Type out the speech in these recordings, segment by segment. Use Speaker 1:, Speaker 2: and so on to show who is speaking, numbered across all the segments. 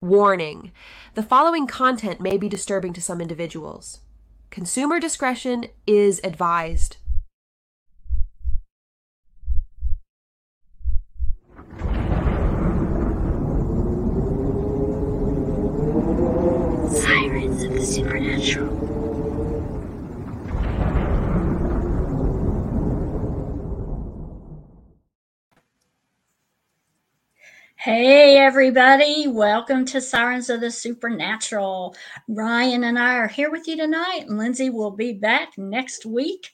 Speaker 1: Warning The following content may be disturbing to some individuals. Consumer discretion is advised.
Speaker 2: Sirens of the Supernatural. Hey, everybody. Welcome to Sirens of the Supernatural. Ryan and I are here with you tonight, Lindsay will be back next week.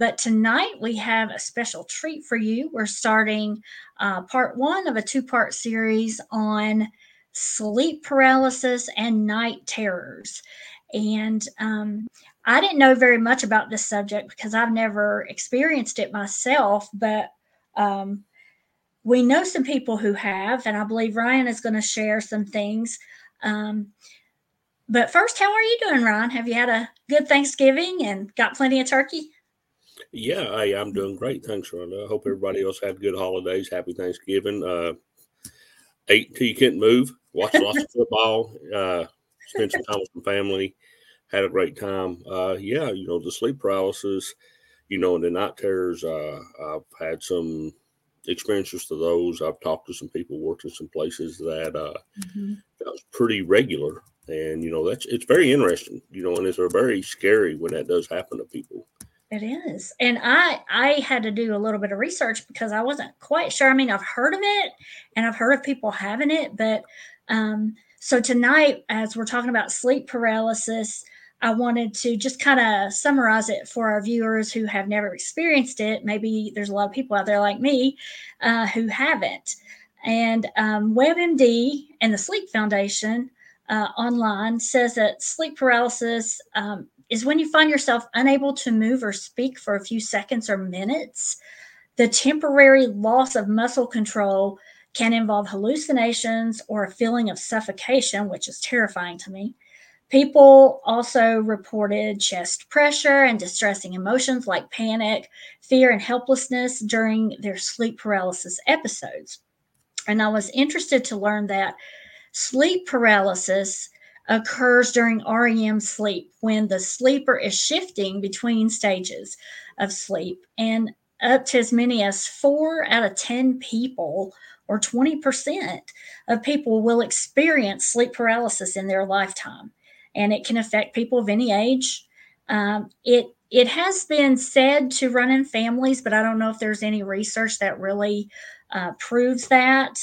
Speaker 2: But tonight we have a special treat for you. We're starting uh, part one of a two part series on sleep paralysis and night terrors. And um, I didn't know very much about this subject because I've never experienced it myself, but um, we know some people who have, and I believe Ryan is going to share some things. Um, but first, how are you doing, Ryan? Have you had a good Thanksgiving and got plenty of turkey?
Speaker 3: Yeah, I, I'm doing great. Thanks, Rhonda. I hope everybody else had good holidays. Happy Thanksgiving. Uh, ate till you couldn't move. Watched lots of football. Uh, spent some time with some family. Had a great time. Uh, yeah, you know the sleep paralysis. You know, and the night terrors. Uh, I've had some experiences to those. I've talked to some people, worked in some places that uh, mm-hmm. that was pretty regular, and you know that's it's very interesting. You know, and it's very scary when that does happen to people.
Speaker 2: It is, and I I had to do a little bit of research because I wasn't quite sure. I mean, I've heard of it, and I've heard of people having it, but um, so tonight, as we're talking about sleep paralysis. I wanted to just kind of summarize it for our viewers who have never experienced it. Maybe there's a lot of people out there like me uh, who haven't. And um, WebMD and the Sleep Foundation uh, online says that sleep paralysis um, is when you find yourself unable to move or speak for a few seconds or minutes. The temporary loss of muscle control can involve hallucinations or a feeling of suffocation, which is terrifying to me. People also reported chest pressure and distressing emotions like panic, fear, and helplessness during their sleep paralysis episodes. And I was interested to learn that sleep paralysis occurs during REM sleep when the sleeper is shifting between stages of sleep. And up to as many as four out of 10 people, or 20% of people, will experience sleep paralysis in their lifetime and it can affect people of any age. Um, it it has been said to run in families, but I don't know if there's any research that really uh, proves that.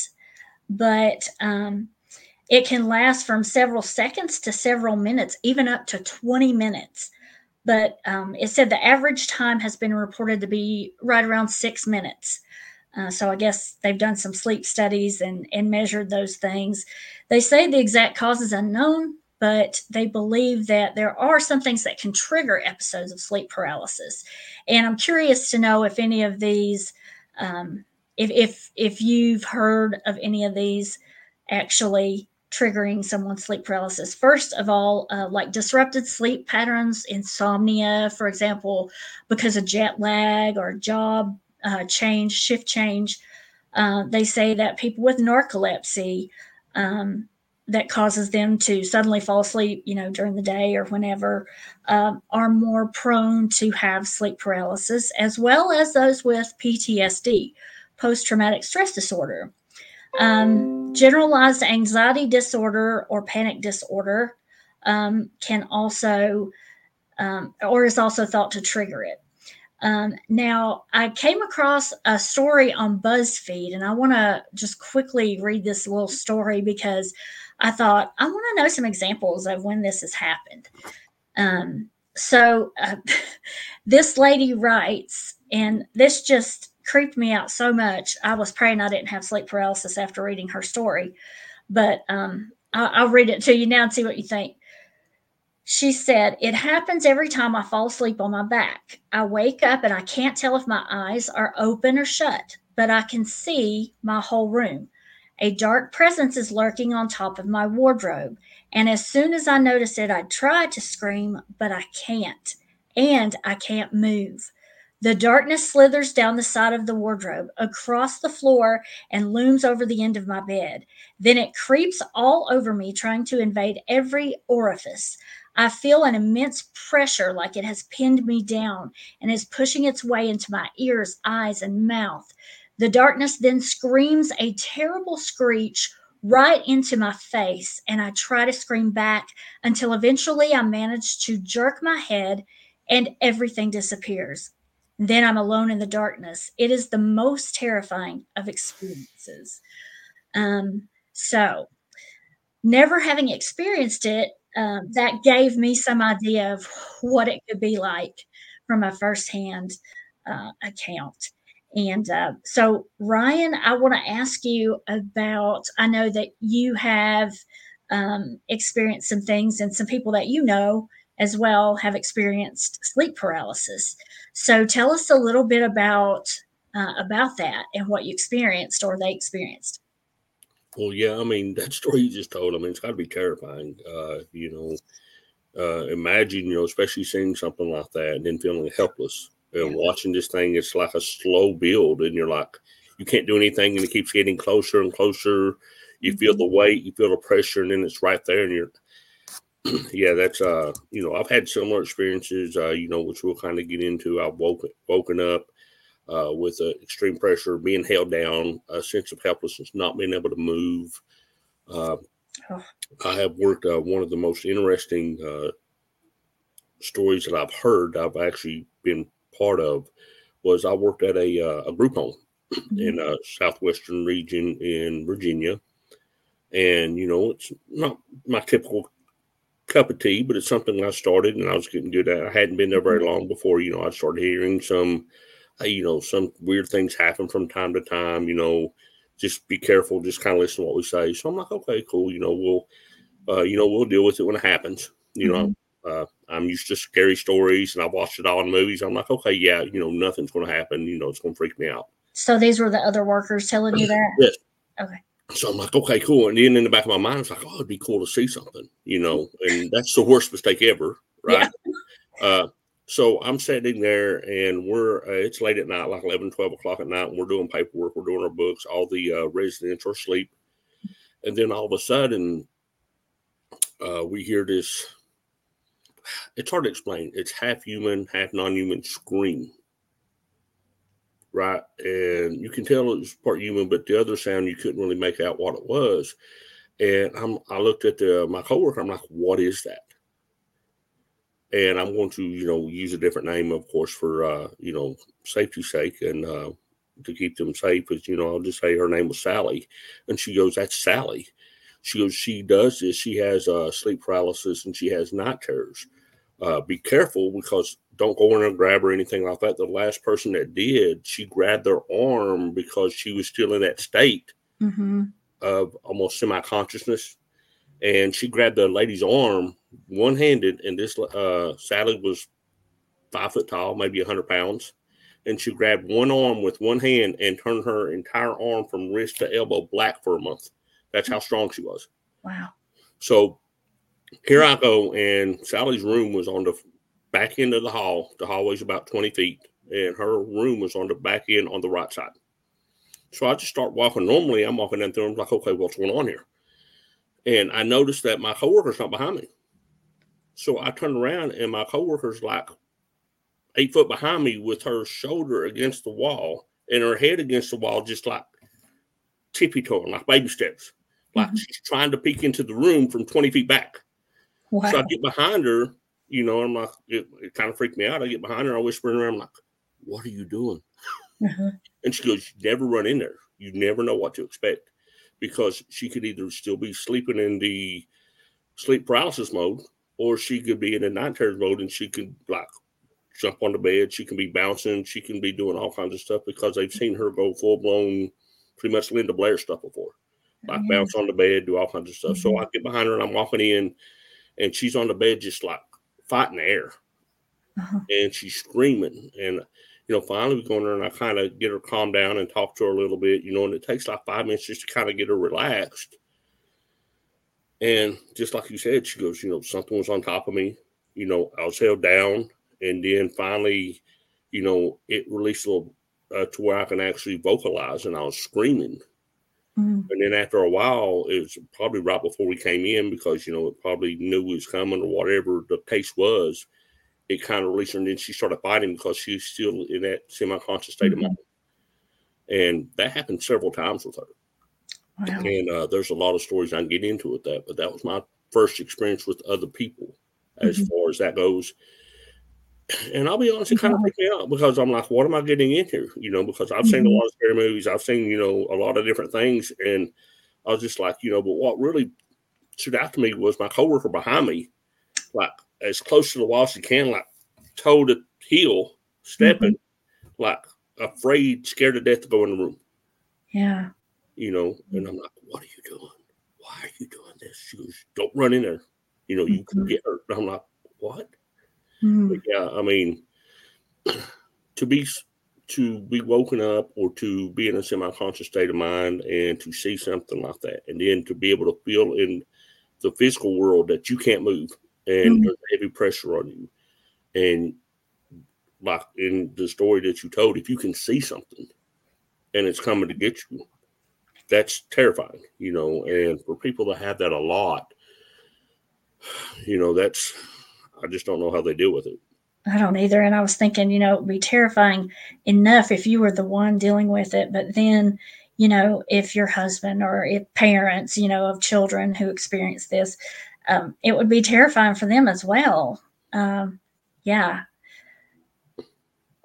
Speaker 2: But um, it can last from several seconds to several minutes, even up to 20 minutes. But um, it said the average time has been reported to be right around six minutes. Uh, so I guess they've done some sleep studies and, and measured those things. They say the exact cause is unknown, but they believe that there are some things that can trigger episodes of sleep paralysis. And I'm curious to know if any of these, um, if, if, if you've heard of any of these actually triggering someone's sleep paralysis. First of all, uh, like disrupted sleep patterns, insomnia, for example, because of jet lag or job uh, change, shift change. Uh, they say that people with narcolepsy, um, that causes them to suddenly fall asleep, you know, during the day or whenever, um, are more prone to have sleep paralysis, as well as those with PTSD, post traumatic stress disorder. Um, generalized anxiety disorder or panic disorder um, can also, um, or is also thought to trigger it. Um, now, I came across a story on BuzzFeed, and I want to just quickly read this little story because I thought, I want to know some examples of when this has happened. Um, so uh, this lady writes, and this just creeped me out so much. I was praying I didn't have sleep paralysis after reading her story, but um, I'll, I'll read it to you now and see what you think. She said, It happens every time I fall asleep on my back. I wake up and I can't tell if my eyes are open or shut, but I can see my whole room. A dark presence is lurking on top of my wardrobe, and as soon as I notice it, I try to scream, but I can't, and I can't move. The darkness slithers down the side of the wardrobe, across the floor, and looms over the end of my bed. Then it creeps all over me, trying to invade every orifice. I feel an immense pressure like it has pinned me down and is pushing its way into my ears, eyes, and mouth. The darkness then screams a terrible screech right into my face, and I try to scream back until eventually I manage to jerk my head and everything disappears. Then I'm alone in the darkness. It is the most terrifying of experiences. Um, so, never having experienced it, um, that gave me some idea of what it could be like from a firsthand uh, account. And uh, so, Ryan, I want to ask you about. I know that you have um, experienced some things, and some people that you know as well have experienced sleep paralysis. So, tell us a little bit about uh, about that and what you experienced or they experienced.
Speaker 3: Well, yeah, I mean that story you just told. I mean, it's got to be terrifying. Uh, you know, uh, imagine you know, especially seeing something like that and then feeling helpless and watching this thing. It's like a slow build, and you're like, you can't do anything, and it keeps getting closer and closer. You mm-hmm. feel the weight, you feel the pressure, and then it's right there, and you're. yeah, that's uh, you know, I've had similar experiences, uh, you know, which we'll kind of get into. I've woken woken up uh, with uh, extreme pressure, being held down, a sense of helplessness, not being able to move. Uh, oh. I have worked uh, one of the most interesting uh, stories that I've heard. I've actually been part of was I worked at a, uh, a group home mm-hmm. in a southwestern region in Virginia, and you know it's not my typical cup of tea, but it's something I started and I was getting good at. I hadn't been there very mm-hmm. long before you know I started hearing some you know, some weird things happen from time to time, you know, just be careful, just kind of listen to what we say. So I'm like, okay, cool. You know, we'll, uh, you know, we'll deal with it when it happens. You mm-hmm. know, uh, I'm used to scary stories and I've watched it all in movies. I'm like, okay, yeah, you know, nothing's going to happen. You know, it's going to freak me out.
Speaker 2: So these were the other workers telling you that?
Speaker 3: yes.
Speaker 2: Okay.
Speaker 3: So I'm like, okay, cool. And then in the back of my mind, it's like, oh, it'd be cool to see something, you know, and that's the worst mistake ever, right? Yeah. Uh, so I'm sitting there and we're, uh, it's late at night, like 11, 12 o'clock at night, and we're doing paperwork, we're doing our books, all the uh, residents are asleep. And then all of a sudden, uh, we hear this, it's hard to explain. It's half human, half non human scream. Right. And you can tell it was part human, but the other sound, you couldn't really make out what it was. And I'm, I looked at the, my coworker, I'm like, what is that? and I'm going to, you know, use a different name, of course, for uh, you know, safety's sake and uh, to keep them safe. You know, I'll just say her name was Sally, and she goes, "That's Sally." She goes, "She does this. She has uh, sleep paralysis and she has night terrors. Uh, be careful because don't go in and grab her or anything like that." The last person that did, she grabbed their arm because she was still in that state mm-hmm. of almost semi consciousness, and she grabbed the lady's arm one handed, and this uh, Sally was five foot tall, maybe a hundred pounds, and she grabbed one arm with one hand and turned her entire arm from wrist to elbow black for a month. That's how strong she was.
Speaker 2: Wow.
Speaker 3: So here I go, and Sally's room was on the back end of the hall. The hallway's about 20 feet, and her room was on the back end on the right side. So I just start walking. Normally, I'm walking down through. I'm like, okay, what's going on here? And I noticed that my coworker's not behind me. So I turn around and my coworker's like eight foot behind me with her shoulder against the wall and her head against the wall, just like tippy toeing, like baby steps. Like mm-hmm. she's trying to peek into the room from 20 feet back. Wow. So I get behind her, you know, I'm like, it, it, kind of freaked me out. I get behind her, I whisper in her, I'm like, what are you doing? Mm-hmm. And she goes, you never run in there. You never know what to expect because she could either still be sleeping in the sleep paralysis mode or she could be in a night terror mode and she could like jump on the bed. She can be bouncing. She can be doing all kinds of stuff because they've seen her go full blown, pretty much Linda Blair stuff before, like mm-hmm. bounce on the bed, do all kinds of stuff. Mm-hmm. So I get behind her and I'm walking in, and she's on the bed just like fighting the air, uh-huh. and she's screaming. And you know, finally we go in there and I kind of get her calmed down and talk to her a little bit. You know, and it takes like five minutes just to kind of get her relaxed. And just like you said, she goes, you know, something was on top of me. You know, I was held down. And then finally, you know, it released a little uh, to where I can actually vocalize, and I was screaming.
Speaker 2: Mm.
Speaker 3: And then after a while, it was probably right before we came in because you know it probably knew we was coming or whatever the case was. It kind of released her, and then she started fighting because she was still in that semi-conscious state
Speaker 2: Mhm.
Speaker 3: of mind. And that happened several times with her.
Speaker 2: Wow.
Speaker 3: And uh, there's a lot of stories I can get into with that, but that was my first experience with other people as
Speaker 2: Mhm.
Speaker 3: far as that goes. And I'll be honest, it kind of freaked me out because I'm like, what am I getting into? You know, because I've seen a
Speaker 2: Mhm.
Speaker 3: lot of scary movies, I've seen, you know, a lot of different things. And I was just like, you know, but what really stood out to me was my coworker behind me, like as close to the wall as she can, like toe to heel, stepping, like afraid, scared to death to go in the room
Speaker 2: Yeah.
Speaker 3: you know, and I'm like, what are you doing? Why are you doing this? She goes, don't run in there. You know, you can
Speaker 2: Mhm.
Speaker 3: get hurt. I'm like, what?
Speaker 2: Mm.
Speaker 3: But yeah, I mean, to be to be woken up or to be in a semi-conscious state of mind and to see something like that, and then to be able to feel in the physical world that you can't move and
Speaker 2: Mhm.
Speaker 3: there's heavy pressure on you, and like in the story that you told, if you can see something and it's coming to get you, that's terrifying, you know. And for people to have that a lot, you know, that's I just don't know how they deal with it.
Speaker 2: I don't either. And I was thinking, you know, it would be terrifying enough if you were the one dealing with it. But then, you know, if your husband or if parents, you know, of children who experience this, um, it would be terrifying for them as well. Um, yeah.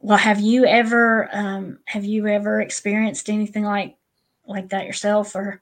Speaker 2: Well, have you ever um, have you ever experienced anything like like that yourself or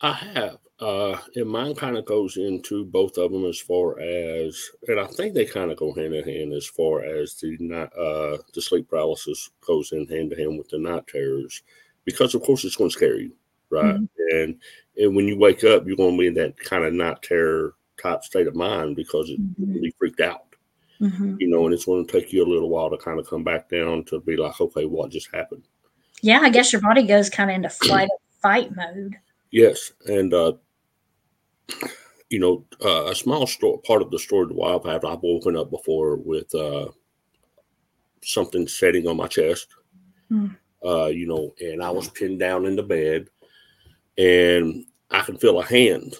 Speaker 3: I have. Uh, and mine kind of goes into both of them as far as, and I think they kind of go hand in hand as far as the night, uh, the sleep paralysis goes in hand to hand with the night terrors, because of course it's going to scare you, right? And and when you wake up, you're going to be in that kind of night terror type state of mind because it, to be freaked out,
Speaker 2: Mhm.
Speaker 3: you know, and it's going to take you a little while to kind of come back down to be like, okay, what just happened?
Speaker 2: yeah, I guess your body goes kind of into flight or fight mode.
Speaker 3: Yes, and uh, you know, uh, a small story, part of the story that I've had, I've woken up before with uh, something setting on my chest.
Speaker 2: Hmm.
Speaker 3: Uh, you know, and I was pinned down in the bed, and I can feel a hand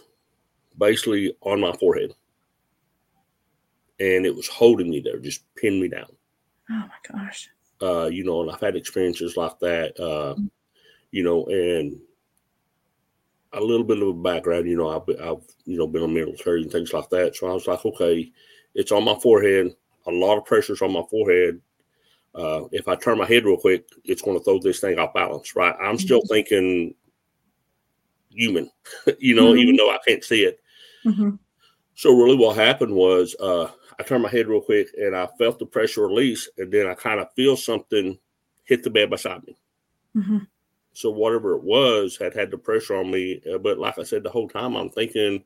Speaker 3: basically on my forehead, and it was holding me there, just pinned me down.
Speaker 2: Oh my gosh.
Speaker 3: uh, you know, and I've had experiences like that, uh, you know, and a little bit of a background, you know, I've, I've, you know, been in the military and things like that. So I was like, okay, it's on my forehead. A lot of pressure's on my forehead. Uh, if I turn my head real quick, it's going to throw this thing off balance, right? I'm still thinking human, you know, even though I can't see it.
Speaker 2: hmm
Speaker 3: So really, what happened was uh, I turned my head real quick and I felt the pressure release, and then I kind of feel something hit the bed beside me. So whatever it was had had the pressure on me. Uh, but like I said, the whole time I'm thinking,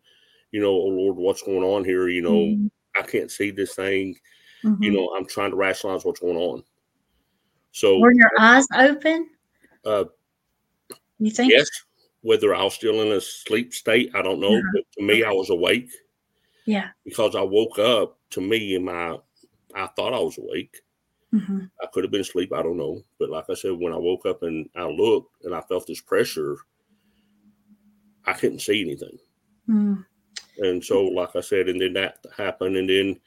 Speaker 3: you know, oh Lord, what's going on here? You know, I can't see this thing.
Speaker 2: Mm-hmm.
Speaker 3: You know, I'm trying to rationalize what's going on. So
Speaker 2: Were your eyes open?
Speaker 3: uh,
Speaker 2: You think?
Speaker 3: yes, whether I was still in a sleep state, I don't know.
Speaker 2: Uh-huh.
Speaker 3: But to me, I was awake
Speaker 2: Yeah.
Speaker 3: because I woke up. To me, in my, I thought I was awake.
Speaker 2: Hmm
Speaker 3: I could have been asleep. I don't know. But like I said, when I woke up and I looked and I felt this pressure, I couldn't see anything.
Speaker 2: mm
Speaker 3: And so, like I said, and then that happened. And then,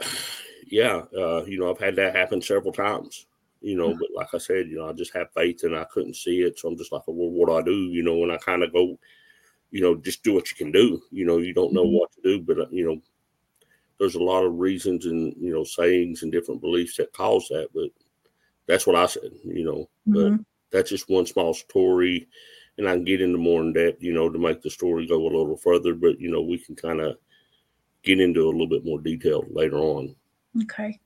Speaker 3: yeah, uh, you know, I've had that happen several times, you know, but like I said, you know, I just have faith and I couldn't see it. So I'm just like, well, what do I do? You know, and I kind of go, you know, just do what you can do. You know, you don't know
Speaker 2: Mhm.
Speaker 3: what to do, but, uh, you know, there's a lot of reasons and, you know, sayings and different beliefs that cause that. But that's what I said, you know, but
Speaker 2: Mhm.
Speaker 3: that's just one small story and I can get into more in depth, you know, to make the story go a little further, but you know, we can kind of get into a little bit more detail later on.
Speaker 2: Okay.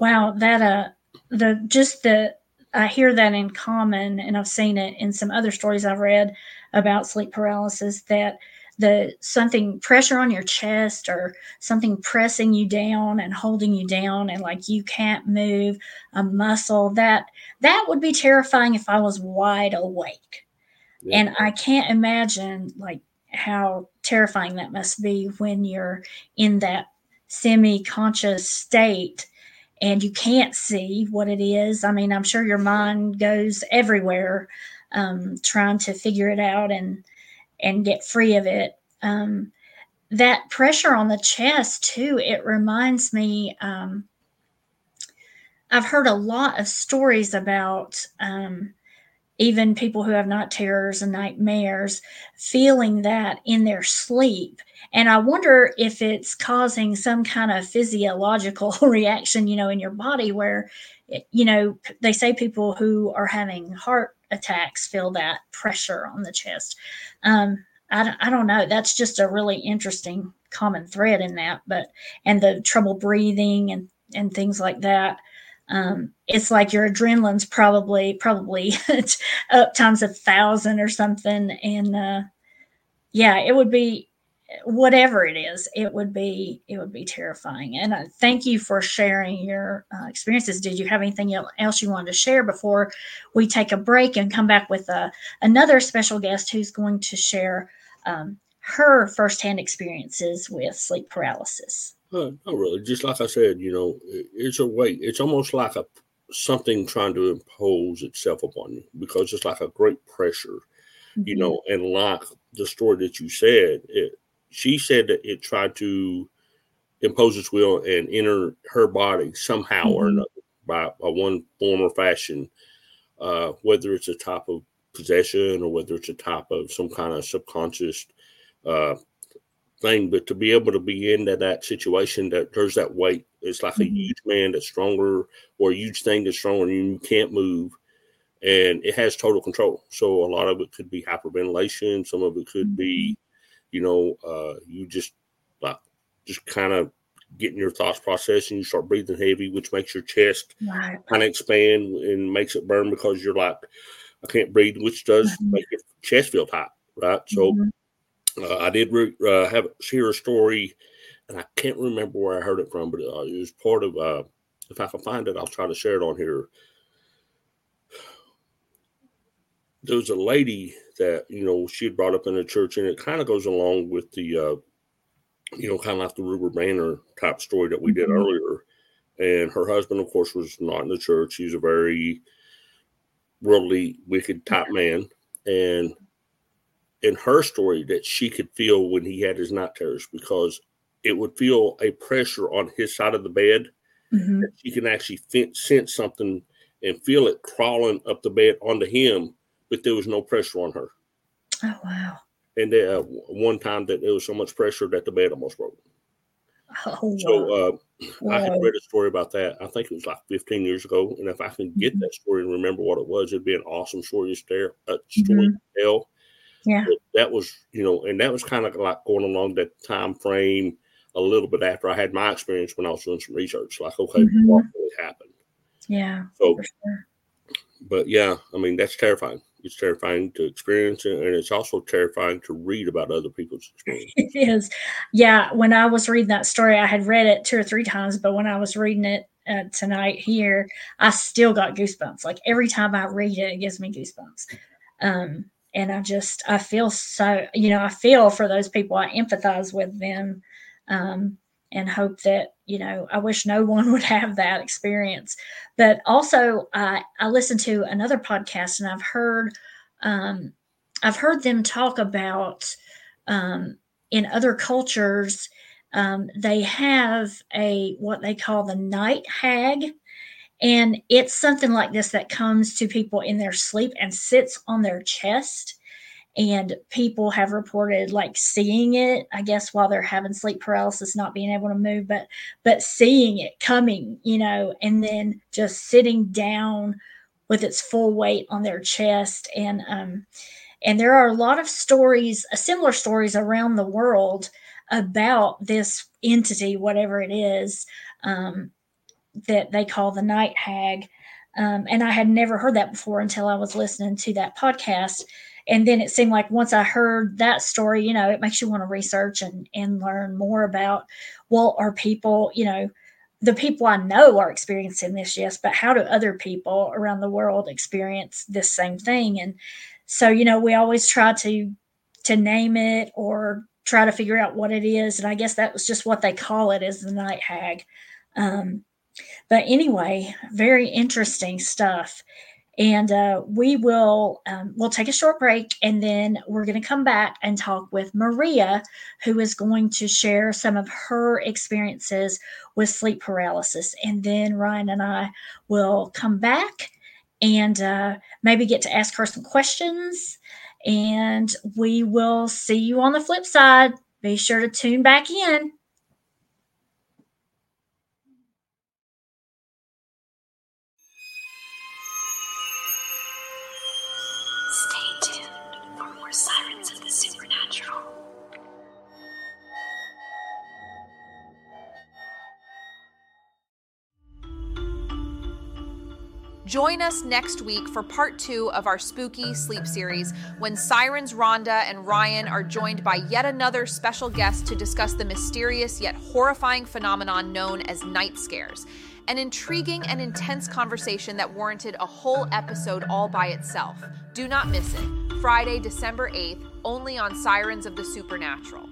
Speaker 2: Wow, that uh the just the I hear that in common and I've seen it in some other stories I've read about sleep paralysis that the something pressure on your chest or something pressing you down and holding you down and like you can't move a muscle that that would be terrifying if I was wide awake.
Speaker 3: Yeah.
Speaker 2: And I can't imagine like how terrifying that must be when you're in that semi-conscious state and you can't see what it is. I mean, I'm sure your mind goes everywhere um, trying to figure it out and and get free of it. Um, that pressure on the chest too. It reminds me. Um, I've heard a lot of stories about um, even people who have night terrors and nightmares feeling that in their sleep. And I wonder if it's causing some kind of physiological reaction, you know, in your body where, you know, they say people who are having heart attacks feel that pressure on the chest. Um, I, I don't know. That's just a really interesting common thread in that. But, and the trouble breathing and, and things like that um, it's like your adrenaline's probably probably up times a thousand or something and uh, yeah it would be whatever it is it would be it would be terrifying and uh, thank you for sharing your uh, experiences did you have anything else you wanted to share before we take a break and come back with uh, another special guest who's going to share um, her firsthand experiences with sleep paralysis
Speaker 3: uh, not really. Just like I said, you know, it's a weight. It's almost like a something trying to impose itself upon you because it's like a great pressure, mm-hmm. you know. And like the story that you said, it, she said that it tried to impose its will and enter her body somehow mm-hmm. or another by, by one form or fashion, uh, whether it's a type of possession or whether it's a type of some kind of subconscious uh, thing, but to be able to be into that situation that there's that weight. It's like mm-hmm. a huge man that's stronger or a huge thing that's stronger and you can't move. And it has total control. So a lot of it could be hyperventilation. Some of it could mm-hmm. be, you know, uh, you just like just kind of getting your thoughts processed and you start breathing heavy, which makes your chest right. kind of expand and makes it burn because you're like, I can't breathe, which does mm-hmm. make your chest feel tight, right? So mm-hmm. Uh, I did re- uh, have hear a story, and I can't remember where I heard it from, but uh, it was part of. Uh, if I can find it, I'll try to share it on here. There was a lady that you know she had brought up in the church, and it kind of goes along with the, uh, you know, kind of like the Ruber Banner type story that we did mm-hmm. earlier. And her husband, of course, was not in the church. He's a very worldly, wicked type man, and in her story that she could feel when he had his night terrors because it would feel a pressure on his side of the bed. Mm-hmm. She can actually sense something and feel it crawling up the bed onto him, but there was no pressure on her.
Speaker 2: Oh wow!
Speaker 3: And uh, one time that there was so much pressure that the bed almost broke. Oh, wow. So uh, wow. I had read a story about that. I think it was like 15 years ago, and if I can get mm-hmm. that story and remember what it was, it'd be an awesome story to tell. Uh, story mm-hmm. to tell
Speaker 2: yeah.
Speaker 3: But that was, you know, and that was kind of like going along that time frame a little bit after I had my experience when I was doing some research. Like, okay, mm-hmm. what really happened?
Speaker 2: Yeah.
Speaker 3: So, sure. but yeah, I mean, that's terrifying. It's terrifying to experience it, and it's also terrifying to read about other people's experience.
Speaker 2: It is. Yeah. When I was reading that story, I had read it two or three times, but when I was reading it uh, tonight here, I still got goosebumps. Like every time I read it, it gives me goosebumps. Um, and I just I feel so you know I feel for those people. I empathize with them, um, and hope that you know I wish no one would have that experience. But also, I I listened to another podcast and I've heard um, I've heard them talk about um, in other cultures. Um, they have a what they call the night hag and it's something like this that comes to people in their sleep and sits on their chest. And people have reported like seeing it, I guess, while they're having sleep paralysis, not being able to move, but but seeing it coming, you know, and then just sitting down with its full weight on their chest. And um, and there are a lot of stories, uh, similar stories around the world about this entity, whatever it is, um, that they call the night hag. Um, and I had never heard that before until I was listening to that podcast. And then it seemed like once I heard that story, you know, it makes you want to research and, and learn more about, well, are people, you know, the people I know are experiencing this, yes, but how do other people around the world experience this same thing? And so, you know, we always try to to name it or try to figure out what it is. And I guess that was just what they call it is the night hag. Um, but anyway, very interesting stuff. And uh, we will um, we'll take a short break, and then we're going to come back and talk with Maria, who is going to share some of her experiences with sleep paralysis. And then Ryan and I will come back and uh, maybe get to ask her some questions. And we will see you on the flip side. Be sure to tune back in.
Speaker 1: Join us next week for part two of our spooky sleep series when Sirens Rhonda and Ryan are joined by yet another special guest to discuss the mysterious yet horrifying phenomenon known as night scares. An intriguing and intense conversation that warranted a whole episode all by itself. Do not miss it. Friday, December 8th, only on Sirens of the Supernatural.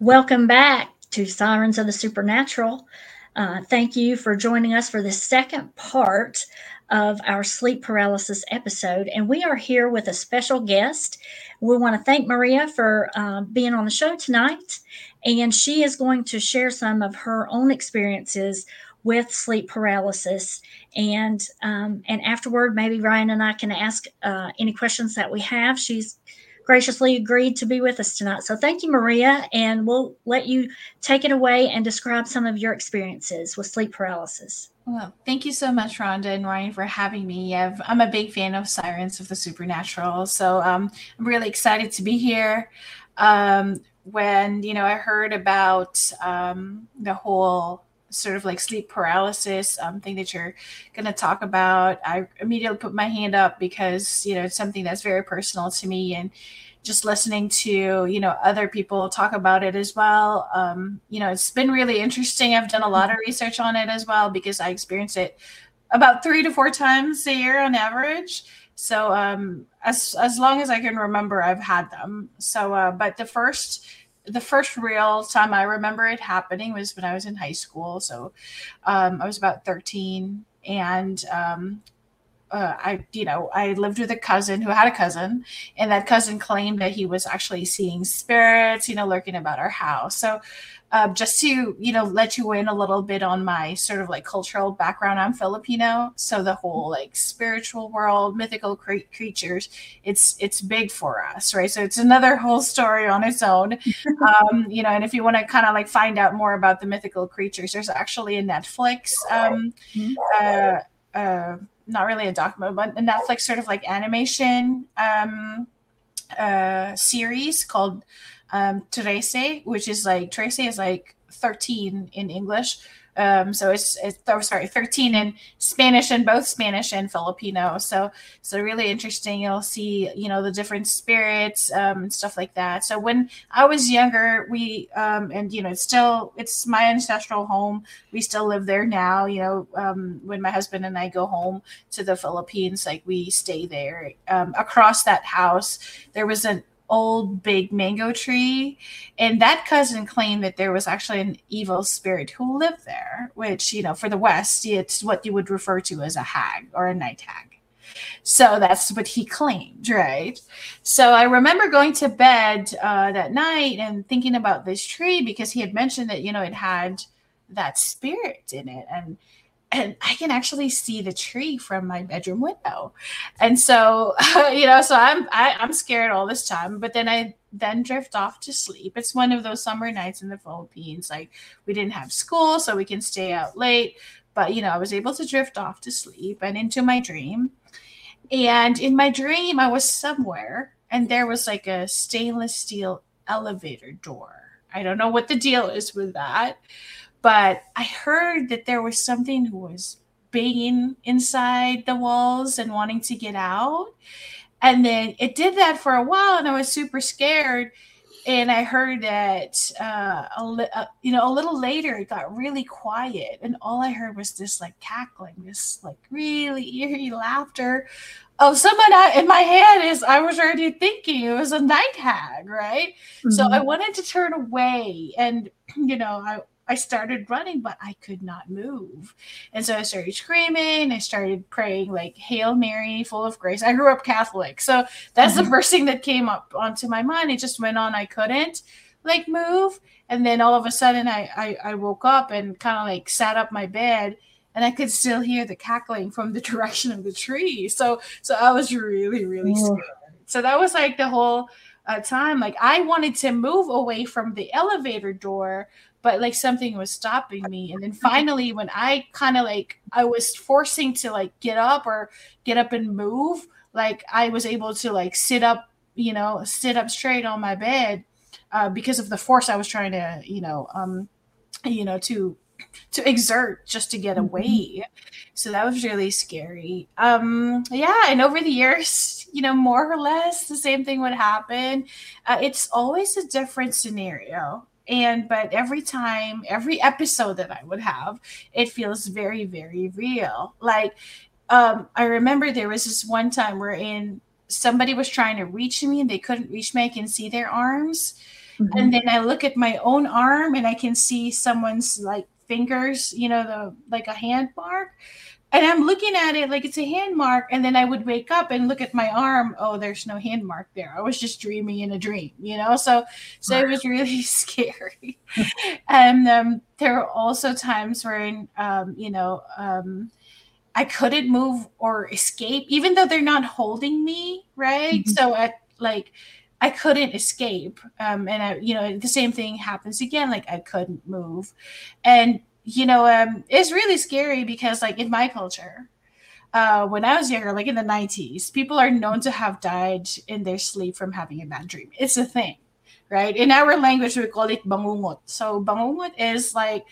Speaker 2: Welcome back to Sirens of the Supernatural. Uh, thank you for joining us for the second part of our sleep paralysis episode. And we are here with a special guest. We want to thank Maria for uh, being on the show tonight. And she is going to share some of her own experiences with sleep paralysis. And um, and afterward, maybe Ryan and I can ask uh, any questions that we have. She's graciously agreed to be with us tonight. So thank you, Maria, and we'll let you take it away and describe some of your experiences with sleep paralysis.
Speaker 4: Well, thank you so much, Rhonda and Ryan, for having me. i am a big fan of Sirens of the Supernatural, so um, I'm really excited to be here. Um, when you know, I heard about um, the whole sort of like sleep paralysis um, thing that you're going to talk about, I immediately put my hand up because you know it's something that's very personal to me, and just listening to you know other people talk about it as well. Um, you know, it's been really interesting. I've done a lot of mm-hmm. research on it as well because I experience it about three to four times a year on average. So um, as as long as I can remember, I've had them. So, uh, but the first the first real time I remember it happening was when I was in high school. So um, I was about 13 and um, uh, I, you know, I lived with a cousin who had a cousin, and that cousin claimed that he was actually seeing spirits, you know, lurking about our house. So um, just to you know let you in a little bit on my sort of like cultural background i'm filipino so the whole like spiritual world mythical cre- creatures it's it's big for us right so it's another whole story on its own um, you know and if you want to kind of like find out more about the mythical creatures there's actually a netflix um, mm-hmm. uh, uh, not really a document but a netflix sort of like animation um, uh, series called um, Trese, which is like Trece is like 13 in English. Um, so it's, it's oh, sorry, 13 in Spanish and both Spanish and Filipino. So so really interesting. You'll see, you know, the different spirits um, and stuff like that. So when I was younger, we um, and you know, it's still it's my ancestral home. We still live there now. You know, um, when my husband and I go home to the Philippines, like we stay there. Um, across that house, there was an old big mango tree. And that cousin claimed that there was actually an evil spirit who lived there, which, you know, for the West, it's what you would refer to as a hag or a night hag. So that's what he claimed, right? So I remember going to bed uh, that night and thinking about this tree because he had mentioned that, you know, it had that spirit in it. And and I can actually see the tree from my bedroom window. And so, you know, so I'm I, am i am scared all this time, but then I then drift off to sleep. It's one of those summer nights in the Philippines. Like we didn't have school, so we can stay out late. But you know, I was able to drift off to sleep and into my dream. And in my dream, I was somewhere, and there was like a stainless steel elevator door. I don't know what the deal is with that but I heard that there was something who was banging inside the walls and wanting to get out. And then it did that for a while, and I was super scared. and I heard that uh, a li- uh, you know a little later it got really quiet, and all I heard was this like cackling, this like really eerie laughter of someone I, in my head. Is I was already thinking it was a night hag, right? Mm-hmm. So I mm-hmm. wanted to turn away, and you know I I started running, but I could not move. And so I started screaming. I started praying, like, Hail Mary, full of grace. I grew up Catholic. So that's mm-hmm. the first thing that came up onto my mind. It just went on. I couldn't like move. And then all of a sudden I, I, I woke up and kind of like sat up my bed and I could still hear the cackling from the direction of the tree. So so I was really, really scared. So that was like the whole uh, time. Like I wanted to move away from the elevator door, but like something was stopping me. And then finally when i kind of like i was forcing to like get up or get up and move like i was able to like sit up you know sit up straight on my bed uh, because of the force i was trying to you know um you know to to exert just to get mm-hmm. away. So that was really scary. Um yeah and over the years you know more or less the same thing would happen. Uh, it's always a different scenario and but every time every episode that i would have it feels very very real. Like um i remember there was this one time where in somebody was trying to reach me and they couldn't reach me. I can see their arms. Mm-hmm. and then i look at my own arm and i can see someone's like fingers you know the like a hand mark and I'm looking at it like it's a hand mark, and then I would wake up and look at my arm. Oh, there's no hand mark there. I was just dreaming in a dream, you know. So, so it was really scary. and um, there were also times where, um, you know, um, I couldn't move or escape, even though they're not holding me, right? Mm-hmm. So at like. I couldn't escape. Um, and I, you know, the same thing happens again. Like I couldn't move. And you know, um, it's really scary because, like, in my culture, uh, when I was younger, like in the 90s, people are known to have died in their sleep from having a bad dream. It's a thing, right? In our language, we call it bangungot. So, bangungot is like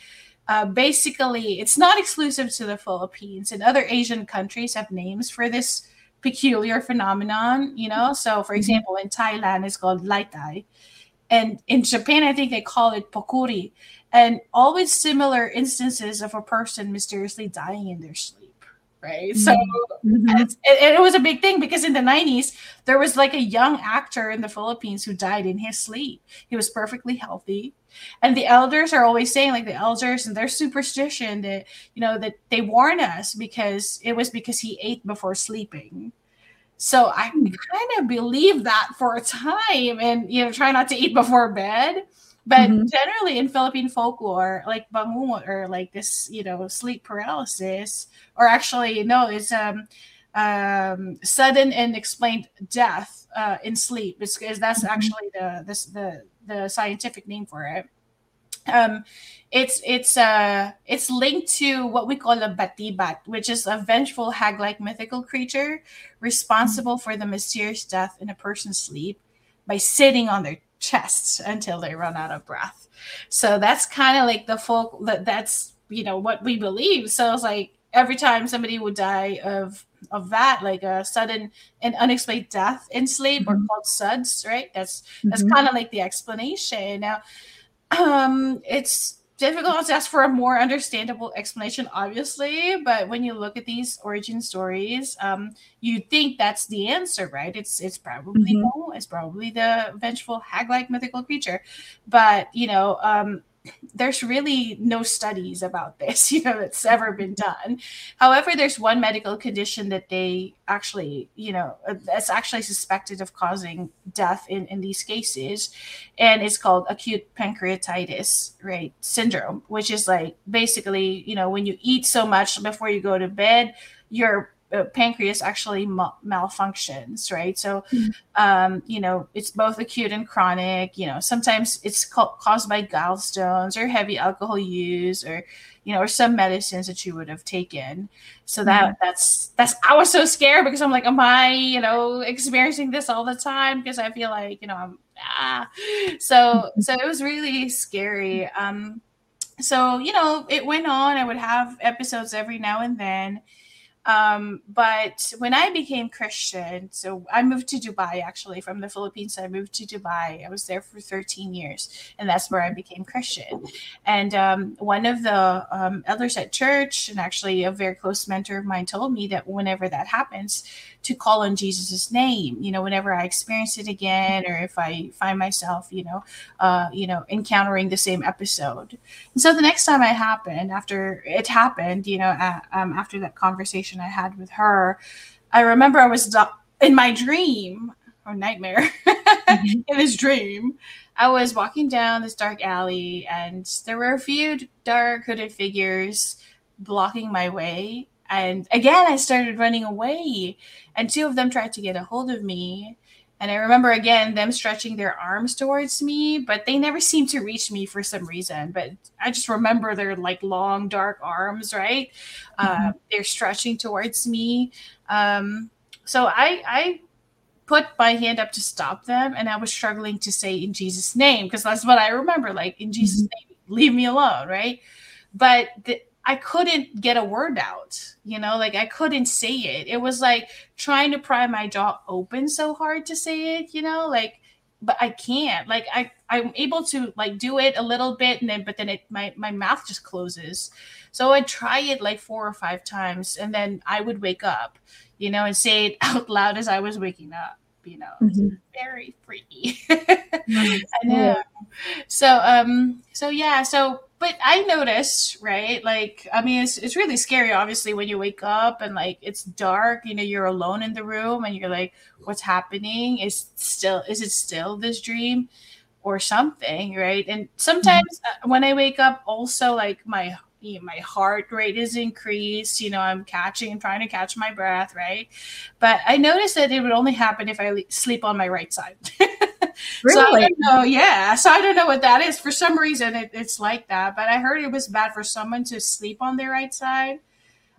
Speaker 4: uh, basically, it's not exclusive to the Philippines, and other Asian countries have names for this peculiar phenomenon, you know? So, for mm-hmm. example, in Thailand, it's called laitai. And in Japan, I think they call it pokkuri and always similar instances of a person mysteriously dying in their sleep right? So mm-hmm. it, it, was a big thing because in the 90s there was like a young actor in the philippines who died in his sleep. He was perfectly healthy. And the elders are always saying like the elders and their superstition that you know that they warn us because it was because he ate before sleeping. So i hmm. kind of believe that for a time and you know try not to eat before bed but mm-hmm. generally in Philippine folklore, like bangungot or like this, you know, sleep paralysis, or actually no, it's um um sudden and explained death uh, in sleep. Is that's mm-hmm. actually the this the the scientific name for it. Um, it's it's uh it's linked to what we call a batibat, which is a vengeful hag-like mythical creature responsible mm-hmm. for the mysterious death in a person's sleep by sitting on their chests until they run out of breath. So that's kind of like the folk that that's you know what we believe. So it's like every time somebody would die of of that, like a sudden and unexplained death in sleep mm-hmm. or called SUDS, right? That's that's mm-hmm. kind of like the explanation. Now um it's difficult to ask for a more understandable explanation, obviously. But when you look at these origin stories, um, you think that's the answer, right? It's it's probably mm-hmm. no, it's probably the vengeful hag-like mythical creature. But you know, um, there's really no studies about this, you know, that's ever been done. However, there's one medical condition that they actually, you know, uh, that's actually suspected of causing death in, in these cases. And it's called acute pancreatitis, right? Syndrome, which is like basically, you know, when you eat so much before you go to bed, your uh, pancreas actually mal- malfunctions, right? So, mm-hmm. um, you know, it's both acute and chronic. You know, sometimes it's ca- caused by gallstones or heavy alcohol use, or you know, or some medicines that you would have taken. So that mm-hmm. that's that's I was so scared because I'm like, am I, you know, experiencing this all the time? Because I feel like, you know, I'm ah. So mm-hmm. so it was really scary. Um, so you know, it went on. I would have episodes every now and then Um, but when I became Christian, so I moved to Dubai actually from the Philippines. I moved to Dubai. I was there for 13 years, and that's where I became Christian. And um, one of the um, elders at church, and actually a very close mentor of mine, told me that whenever that happens, to call on Jesus's name. You know, whenever I experience it again, or if I find myself, you know, uh, you know, encountering the same episode. And so the next time it happened, after it happened, you know, uh, um, after that conversation I had with her, I remember I was in my dream or nightmare mm-hmm. in this dream. I was walking down this dark alley and there were a few dark hooded figures blocking my way. And again, I started running away, and two of them tried to get a hold of me. And I remember again them stretching their arms towards me, but they never seemed to reach me for some reason. But I just remember their like long, dark arms, right? Mm-hmm. Uh, they're stretching towards me. Um, so I, I put my hand up to stop them, and I was struggling to say in Jesus' name because that's what I remember, like in Jesus' mm-hmm. name, leave me alone, right? But the, I couldn't get a word out, you know, like I couldn't say it. It was like trying to pry my jaw open so hard to say it, you know, like but I can't. Like I I'm able to like do it a little bit and then but then it my my mouth just closes. So I'd try it like four or five times and then I would wake up, you know, and say it out loud as I was waking up, you know. Mm-hmm. Very freaky. I know. So um so yeah, so but I noticed, right? Like, I mean, it's, it's really scary, obviously, when you wake up and like it's dark, you know, you're alone in the room and you're like, what's happening? Is still, is it still this dream or something, right? And sometimes mm-hmm. when I wake up, also like my, you know, my heart rate is increased, you know, I'm catching, I'm trying to catch my breath, right? But I noticed that it would only happen if I sleep on my right side. Really? So I don't know. Yeah. So I don't know what that is. For some reason, it, it's like that. But I heard it was bad for someone to sleep on their right side.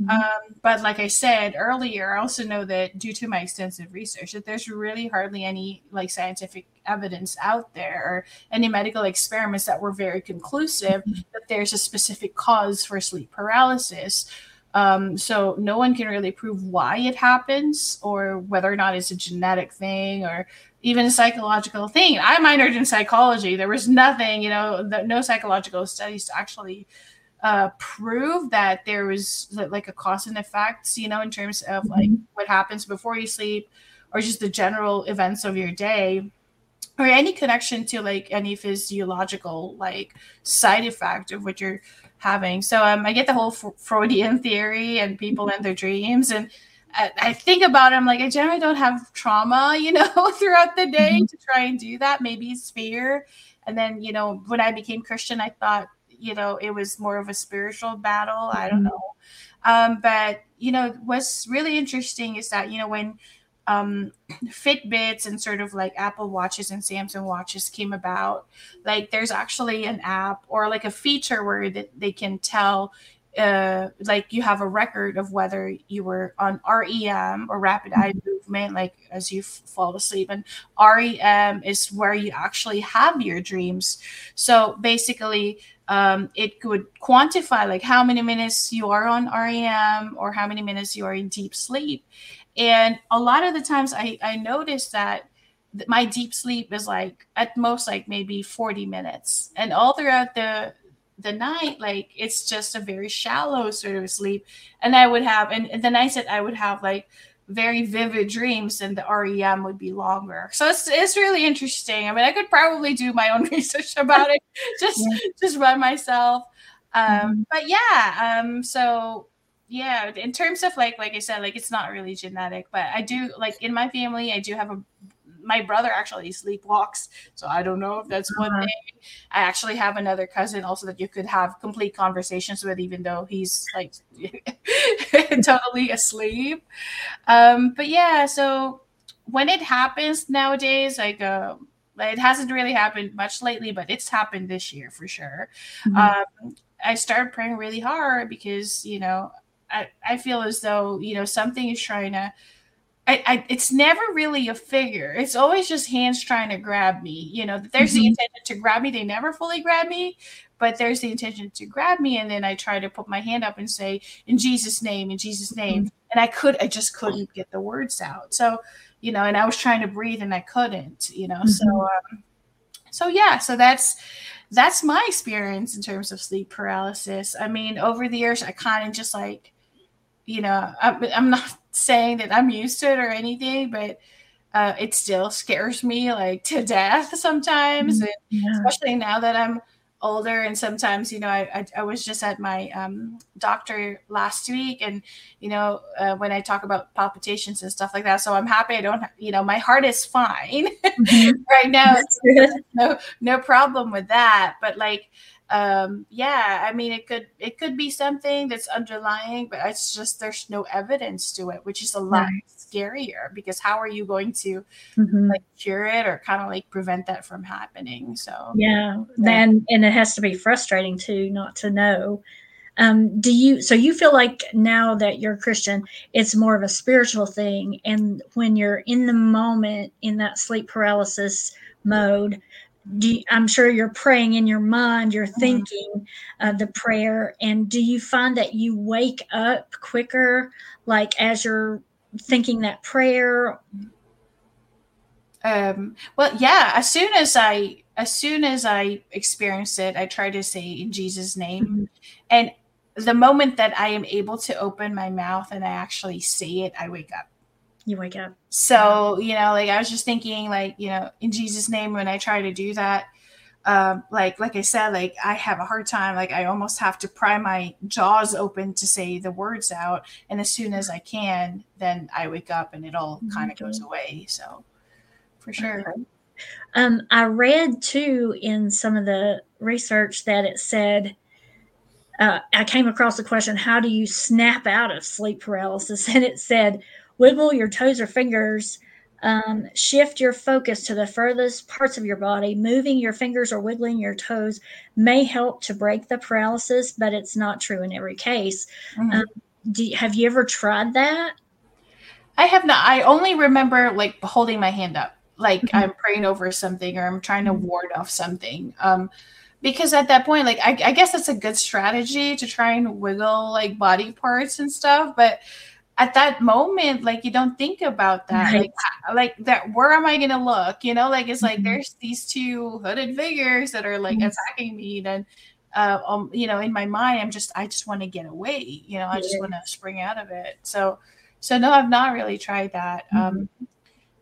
Speaker 4: Mm-hmm. Um, but like I said earlier, I also know that due to my extensive research, that there's really hardly any like scientific evidence out there or any medical experiments that were very conclusive mm-hmm. that there's a specific cause for sleep paralysis. Um, so no one can really prove why it happens or whether or not it's a genetic thing or even a psychological thing. I minored in psychology. There was nothing, you know, no psychological studies to actually uh, prove that there was like a cause and effects, you know, in terms of like mm-hmm. what happens before you sleep or just the general events of your day or any connection to like any physiological like side effect of what you're having. So um, I get the whole Freudian theory and people and their dreams and I, think about it, I'm like, I generally don't have trauma, you know, throughout the day mm-hmm. to try and do that. Maybe it's fear. And then, you know, when I became Christian, I thought, you know, it was more of a spiritual battle. Mm-hmm. I don't mm-hmm. know. Um, but, you know, what's really interesting is that, you know, when um, Fitbits and sort of like Apple Watches and Samsung Watches came about, like there's actually an app or like a feature where that they can tell uh, like you have a record of whether you were on REM or rapid eye movement, like as you f- fall asleep. And REM is where you actually have your dreams. So basically, um, it could quantify like how many minutes you are on REM or how many minutes you are in deep sleep. And a lot of the times I, I noticed that my deep sleep is like at most like maybe 40 minutes and all throughout the the night like it's just a very shallow sort of sleep and i would have and, and the nights that i would have like very vivid dreams and the rem would be longer so it's, it's really interesting i mean i could probably do my own research about it just yeah. just run myself um mm-hmm. but yeah um so yeah in terms of like like i said like it's not really genetic but i do like in my family i do have a my brother actually sleepwalks, so I don't know if that's one uh-huh. thing. I actually have another cousin also that you could have complete conversations with, even though he's like totally asleep. Um, but yeah, so when it happens nowadays, like uh, it hasn't really happened much lately, but it's happened this year for sure. Mm-hmm. Um, I started praying really hard because you know I, I feel as though you know something is trying to I, I, it's never really a figure. It's always just hands trying to grab me. You know, there's mm-hmm. the intention to grab me. They never fully grab me, but there's the intention to grab me. And then I try to put my hand up and say, in Jesus' name, in Jesus' name, mm-hmm. and I could, I just couldn't get the words out. So, you know, and I was trying to breathe and I couldn't, you know. Mm-hmm. So, um, so yeah, so that's that's my experience in terms of sleep paralysis. I mean, over the years, I kind of just like, you know, I'm, I'm not saying that I'm used to it or anything, but uh, it still scares me like to death sometimes, mm-hmm. yeah. especially now that I'm older and sometimes you know I, I, I was just at my um, doctor last week and you know uh, when i talk about palpitations and stuff like that so i'm happy i don't you know my heart is fine mm-hmm. right now no no problem with that but like um yeah i mean it could it could be something that's underlying but it's just there's no evidence to it which is a lot right. scarier because how are you going to mm-hmm. like cure it or kind of like prevent that from happening so
Speaker 2: yeah then and it has to be frustrating too not to know um, do you so you feel like now that you're christian it's more of a spiritual thing and when you're in the moment in that sleep paralysis mode you, I'm sure you're praying in your mind, you're mm-hmm. thinking uh, the prayer. And do you find that you wake up quicker, like as you're thinking that prayer?
Speaker 4: Um, well, yeah. As soon as I, as soon as I experience it, I try to say in Jesus' name, mm-hmm. and the moment that I am able to open my mouth and I actually say it, I wake up
Speaker 2: you wake up.
Speaker 4: So, you know, like I was just thinking, like, you know, in Jesus' name, when I try to do that, um, like, like I said, like I have a hard time. Like I almost have to pry my jaws open to say the words out, and as soon as I can, then I wake up and it all mm-hmm. kind of goes away. So, for sure. Okay.
Speaker 2: Um, I read too in some of the research that it said. Uh, I came across the question, "How do you snap out of sleep paralysis?" And it said, Wiggle your toes or fingers. Um, shift your focus to the furthest parts of your body. Moving your fingers or wiggling your toes may help to break the paralysis, but it's not true in every case. Mm-hmm. Um, do, have you ever tried that?
Speaker 4: I have not. I only remember like holding my hand up, like mm-hmm. I'm praying over something or I'm trying to mm-hmm. ward off something. Um, because at that point, like I, I guess that's a good strategy to try and wiggle like body parts and stuff, but at that moment like you don't think about that right. like like that where am i going to look you know like it's like mm-hmm. there's these two hooded figures that are like mm-hmm. attacking me then uh, um, you know in my mind i'm just i just want to get away you know i just want to spring out of it so so no i've not really tried that mm-hmm. um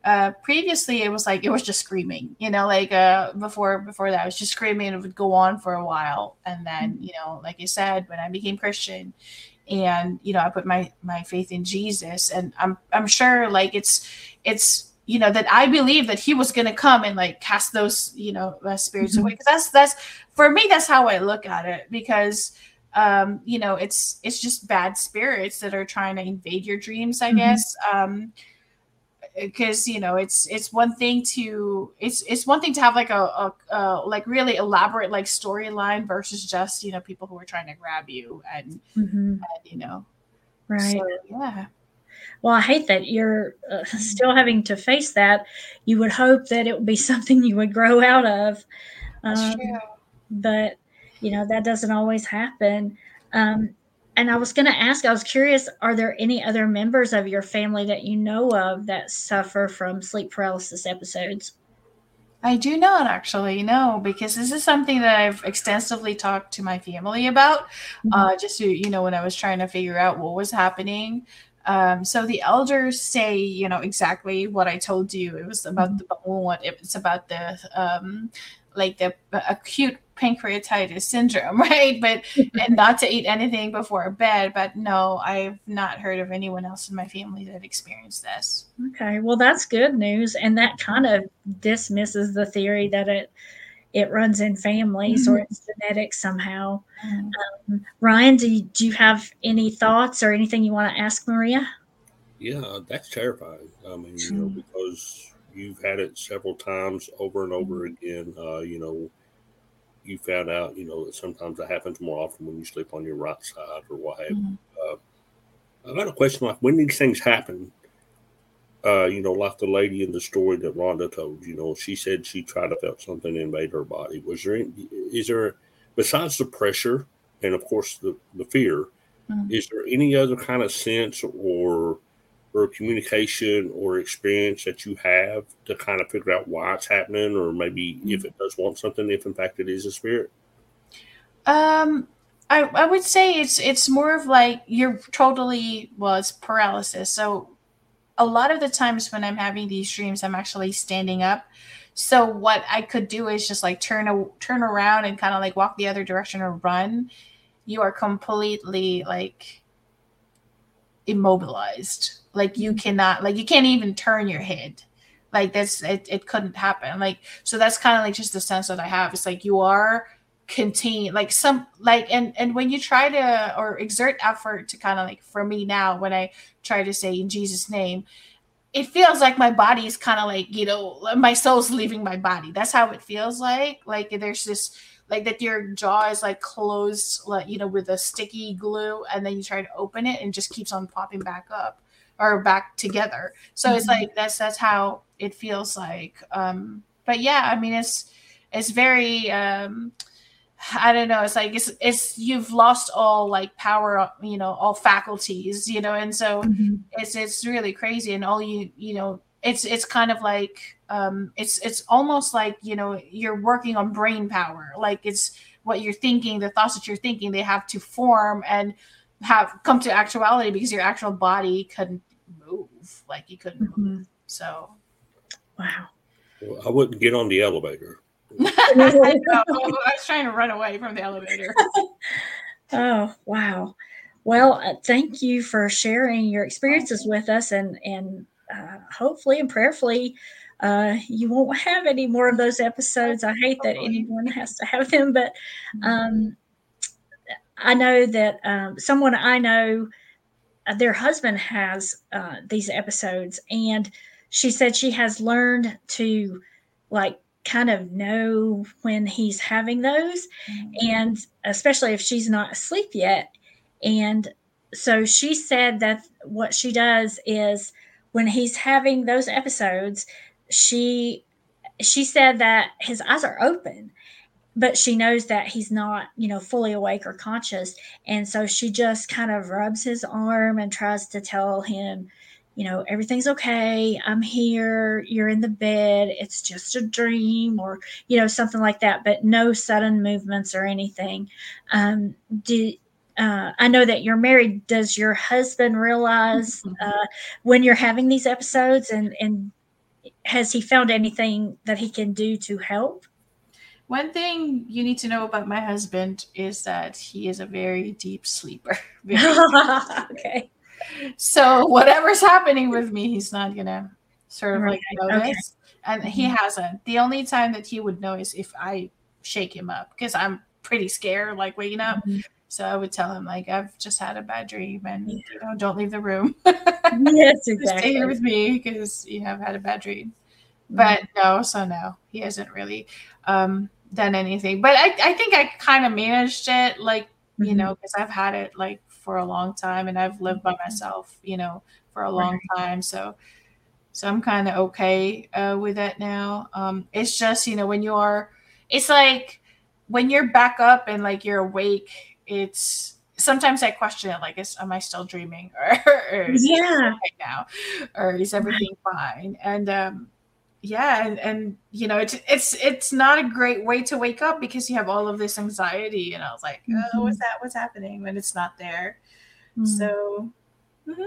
Speaker 4: uh, previously it was like it was just screaming you know like uh before before that i was just screaming it would go on for a while and then mm-hmm. you know like you said when i became christian and you know i put my my faith in jesus and i'm i'm sure like it's it's you know that i believe that he was going to come and like cast those you know uh, spirits mm-hmm. away because that's that's for me that's how i look at it because um you know it's it's just bad spirits that are trying to invade your dreams i mm-hmm. guess um because you know it's it's one thing to it's it's one thing to have like a, a, a like really elaborate like storyline versus just you know people who are trying to grab you and, mm-hmm. and you know.
Speaker 2: Right. so, yeah. Well i hate that you're uh, still having to face that. You would hope that it would be something you would grow out of. Um, but you know that doesn't always happen. Um, and I was going to ask, I was curious, are there any other members of your family that you know of that suffer from sleep paralysis episodes?
Speaker 4: I do not actually know because this is something that I've extensively talked to my family about. Mm-hmm. Uh, just to, you know, when I was trying to figure out what was happening. Um, so the elders say, you know, exactly what I told you. It was about mm-hmm. the. It's about the um, like the acute pancreatitis syndrome, right? But and not to eat anything before bed. But no, I've not heard of anyone else in my family that experienced this.
Speaker 2: Okay, well that's good news, and that kind of dismisses the theory that it it runs in families mm-hmm. or it's genetic somehow. Mm-hmm. Um, Ryan, do you, do you have any thoughts or anything you want to ask Maria?
Speaker 3: Yeah, that's terrifying. I mean, you know, because you've had it several times over and over mm-hmm. again. Uh, you know, you found out, you know, that sometimes that happens more often when you sleep on your right side or what have you. Mm-hmm. Uh, I got a question like when these things happen, uh, you know, like the lady in the story that Rhonda told, you know, she said she tried to felt something invade her body. Was there, any, is there, besides the pressure and of course the, the fear, mm-hmm. is there any other kind of sense or or communication or experience that you have to kind of figure out why it's happening, or maybe if it does want something, if in fact it is a spirit?
Speaker 4: Um, I, I would say it's it's more of like you're totally was well, paralysis. So a lot of the times when I'm having these dreams, I'm actually standing up. So what I could do is just like turn a turn around and kind of like walk the other direction or run. You are completely like immobilized. Like you cannot like you can't even turn your head. Like that's it, it couldn't happen. Like so that's kind of like just the sense that I have. It's like you are contain like some like and and when you try to or exert effort to kind of like for me now when i try to say in jesus name it feels like my body is kind of like you know my soul's leaving my body that's how it feels like like there's this like that your jaw is like closed like you know with a sticky glue and then you try to open it and just keeps on popping back up or back together so mm-hmm. it's like that's that's how it feels like um but yeah i mean it's it's very um I don't know. It's like it's it's you've lost all like power, you know, all faculties, you know, and so mm-hmm. it's it's really crazy. And all you you know, it's it's kind of like um, it's it's almost like you know you're working on brain power. Like it's what you're thinking, the thoughts that you're thinking, they have to form and have come to actuality because your actual body couldn't move, like you couldn't mm-hmm. move. So,
Speaker 2: wow.
Speaker 3: Well, I wouldn't get on the elevator.
Speaker 4: I, I was trying to run away from the elevator.
Speaker 2: oh wow! Well, uh, thank you for sharing your experiences with us, and and uh, hopefully and prayerfully, uh, you won't have any more of those episodes. I hate that anyone has to have them, but mm-hmm. um, I know that um, someone I know, uh, their husband has uh, these episodes, and she said she has learned to like kind of know when he's having those mm-hmm. and especially if she's not asleep yet and so she said that what she does is when he's having those episodes she she said that his eyes are open but she knows that he's not you know fully awake or conscious and so she just kind of rubs his arm and tries to tell him you know, everything's okay. I'm here. You're in the bed. It's just a dream, or, you know, something like that, but no sudden movements or anything. Um, do, uh, I know that you're married. Does your husband realize mm-hmm. uh, when you're having these episodes, and and has he found anything that he can do to help?
Speaker 4: One thing you need to know about my husband is that he is a very deep sleeper.
Speaker 2: okay
Speaker 4: so whatever's happening with me, he's not gonna sort of right. like notice. Okay. And he mm-hmm. hasn't. The only time that he would know is if I shake him up because I'm pretty scared, like waking up. Mm-hmm. So I would tell him like I've just had a bad dream and yeah. you know don't leave the room.
Speaker 2: yes, exactly.
Speaker 4: Stay here with me because you know I've had a bad dream. Mm-hmm. But no, so no, he hasn't really um, done anything. But I, I think I kind of managed it, like you mm-hmm. know, because I've had it like for a long time and I've lived by mm-hmm. myself, you know, for a long time. So so I'm kind of okay uh, with that now. Um, it's just, you know, when you are, it's like when you're back up and like you're awake, it's sometimes I question it, like, is, am I still dreaming or, or
Speaker 2: yeah,
Speaker 4: right now, or is everything fine? And um, yeah and, and you know it's it's it's not a great way to wake up because you have all of this anxiety and i was like mm-hmm. oh what's that what's happening when it's not there mm-hmm. so
Speaker 2: mm-hmm.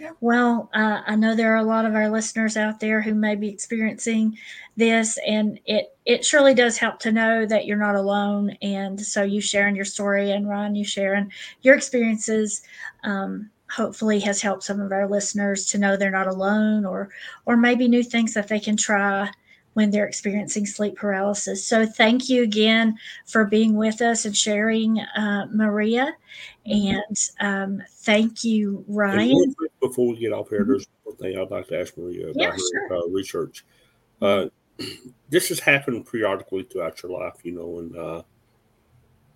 Speaker 2: yeah. well uh, i know there are a lot of our listeners out there who may be experiencing this and it it surely does help to know that you're not alone and so you sharing your story and ron you sharing your experiences um, hopefully has helped some of our listeners to know they're not alone or or maybe new things that they can try when they're experiencing sleep paralysis. So thank you again for being with us and sharing, uh, Maria. And um, thank you, Ryan.
Speaker 3: Before we get off here, there's one thing I'd like to ask Maria about
Speaker 2: yeah,
Speaker 3: her
Speaker 2: sure.
Speaker 3: uh, research. Uh, this has happened periodically throughout your life, you know, and uh,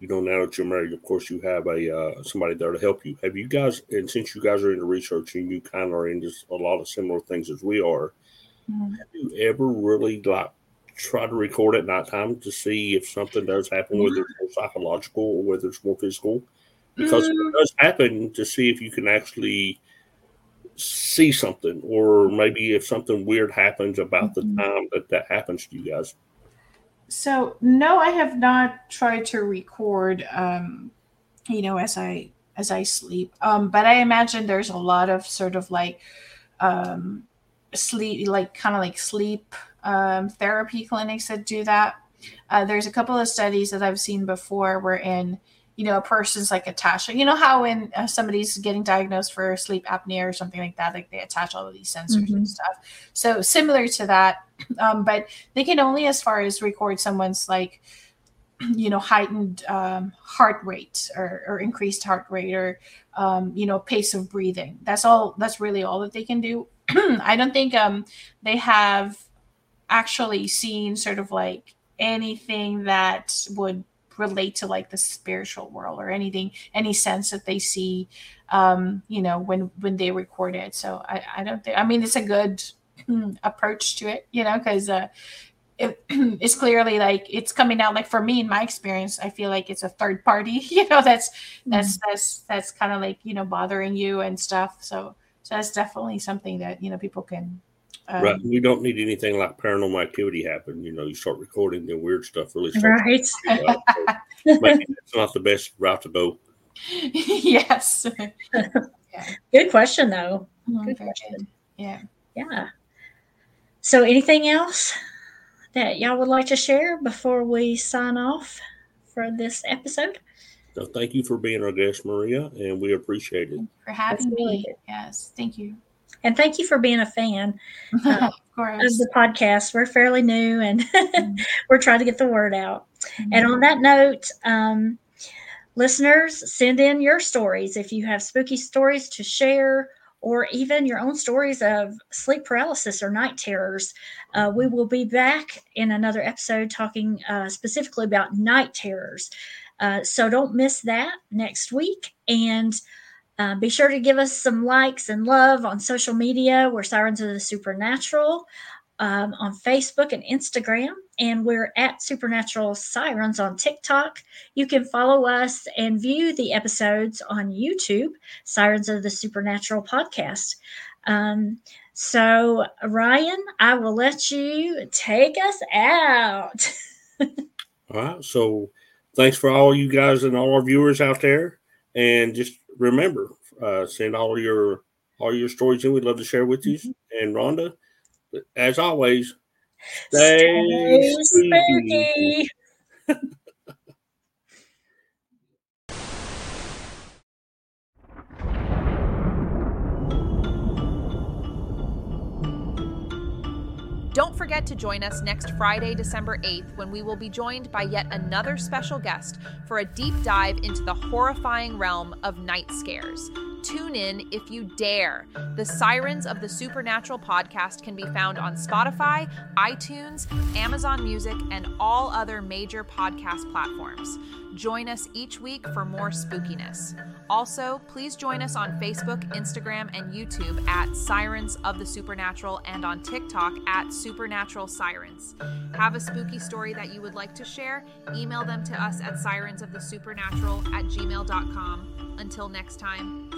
Speaker 3: you know now that you're married of course you have a uh, somebody there to help you have you guys and since you guys are into research and you kind of are into a lot of similar things as we are mm-hmm. have you ever really like try to record at night time to see if something does happen mm-hmm. whether it's more psychological or whether it's more physical because mm-hmm. it does happen to see if you can actually see something, or maybe if something weird happens about
Speaker 2: Mhm.
Speaker 3: the time that that happens to you guys?
Speaker 4: So no, I have not tried to record. Um, you know, as I as I sleep. Um, but I imagine there's a lot of sort of like um, sleep, like kind of like sleep um, therapy clinics that do that. Uh, there's a couple of studies that I've seen before wherein you know a person's like attached. You know how when uh, somebody's getting diagnosed for sleep apnea or something like that, like they attach all of these sensors
Speaker 2: Mhm.
Speaker 4: and stuff. So similar to that, um, but they can only as far as record someone's like you know heightened um, heart rate or, or increased heart rate or um, you know pace of breathing that's all that's really all that they can do i don't think um, they have actually seen sort of like anything that would relate to like the spiritual world or anything any sense that they see um you know when when they record it. So i i don't think i mean it's a good approach to it you know because uh it, it's clearly like it's coming out like for me in my experience i feel like it's a third party you know that's that's that's that's kind of like you know bothering you and stuff. So so that's definitely something that you know people can um,
Speaker 3: right. We don't need anything like paranormal activity happen. You know, you start recording the weird stuff really starts
Speaker 2: Right.
Speaker 3: to out. So maybe that's not the best route to go.
Speaker 4: yes
Speaker 2: Good question, though.
Speaker 4: Mhm,
Speaker 2: Good question.
Speaker 4: good. yeah
Speaker 2: Yeah. So, anything else that y'all would like to share before we sign off for this episode?
Speaker 3: So thank you for being our guest, Maria, and we appreciate it.
Speaker 4: for having
Speaker 2: really
Speaker 4: me
Speaker 2: good.
Speaker 4: yes thank you
Speaker 2: And thank you for being a fan
Speaker 4: of
Speaker 2: of
Speaker 4: course
Speaker 2: the podcast. We're fairly new and
Speaker 4: Mhm.
Speaker 2: we're trying to get the word out. And
Speaker 4: Mm-hmm.
Speaker 2: on that note, um, listeners, send in your stories if you have spooky stories to share or even your own stories of sleep paralysis or night terrors. Uh, we will be back in another episode talking uh, specifically about night terrors. Uh, so don't miss that next week. And uh, be sure to give us some likes and love on social media. We're Sirens of the Supernatural um, on Facebook and Instagram, and we're at Supernatural Sirens on TikTok. You can follow us and view the episodes on YouTube, Sirens of the Supernatural podcast. Um, so, Ryan, I will let you take us out.
Speaker 3: All right. So thanks for all you guys and all our viewers out there. And just remember, uh, send all your all your stories in. We'd love to share with you. And Rhonda, as always, stay, spooky.
Speaker 2: spooky.
Speaker 1: Don't forget to join us next Friday, December 8th, when we will be joined by yet another special guest for a deep dive into the horrifying realm of night scares. Tune in if you dare. The Sirens of the Supernatural podcast can be found on Spotify, iTunes, Amazon Music, and all other major podcast platforms. Join us each week for more spookiness. Also, please join us on Facebook, Instagram, and YouTube at Sirens of the Supernatural and on TikTok at Supernatural Sirens. Have a spooky story that you would like to share? Email them to us at sirensofthesupernatural at gmail.com. Until next time,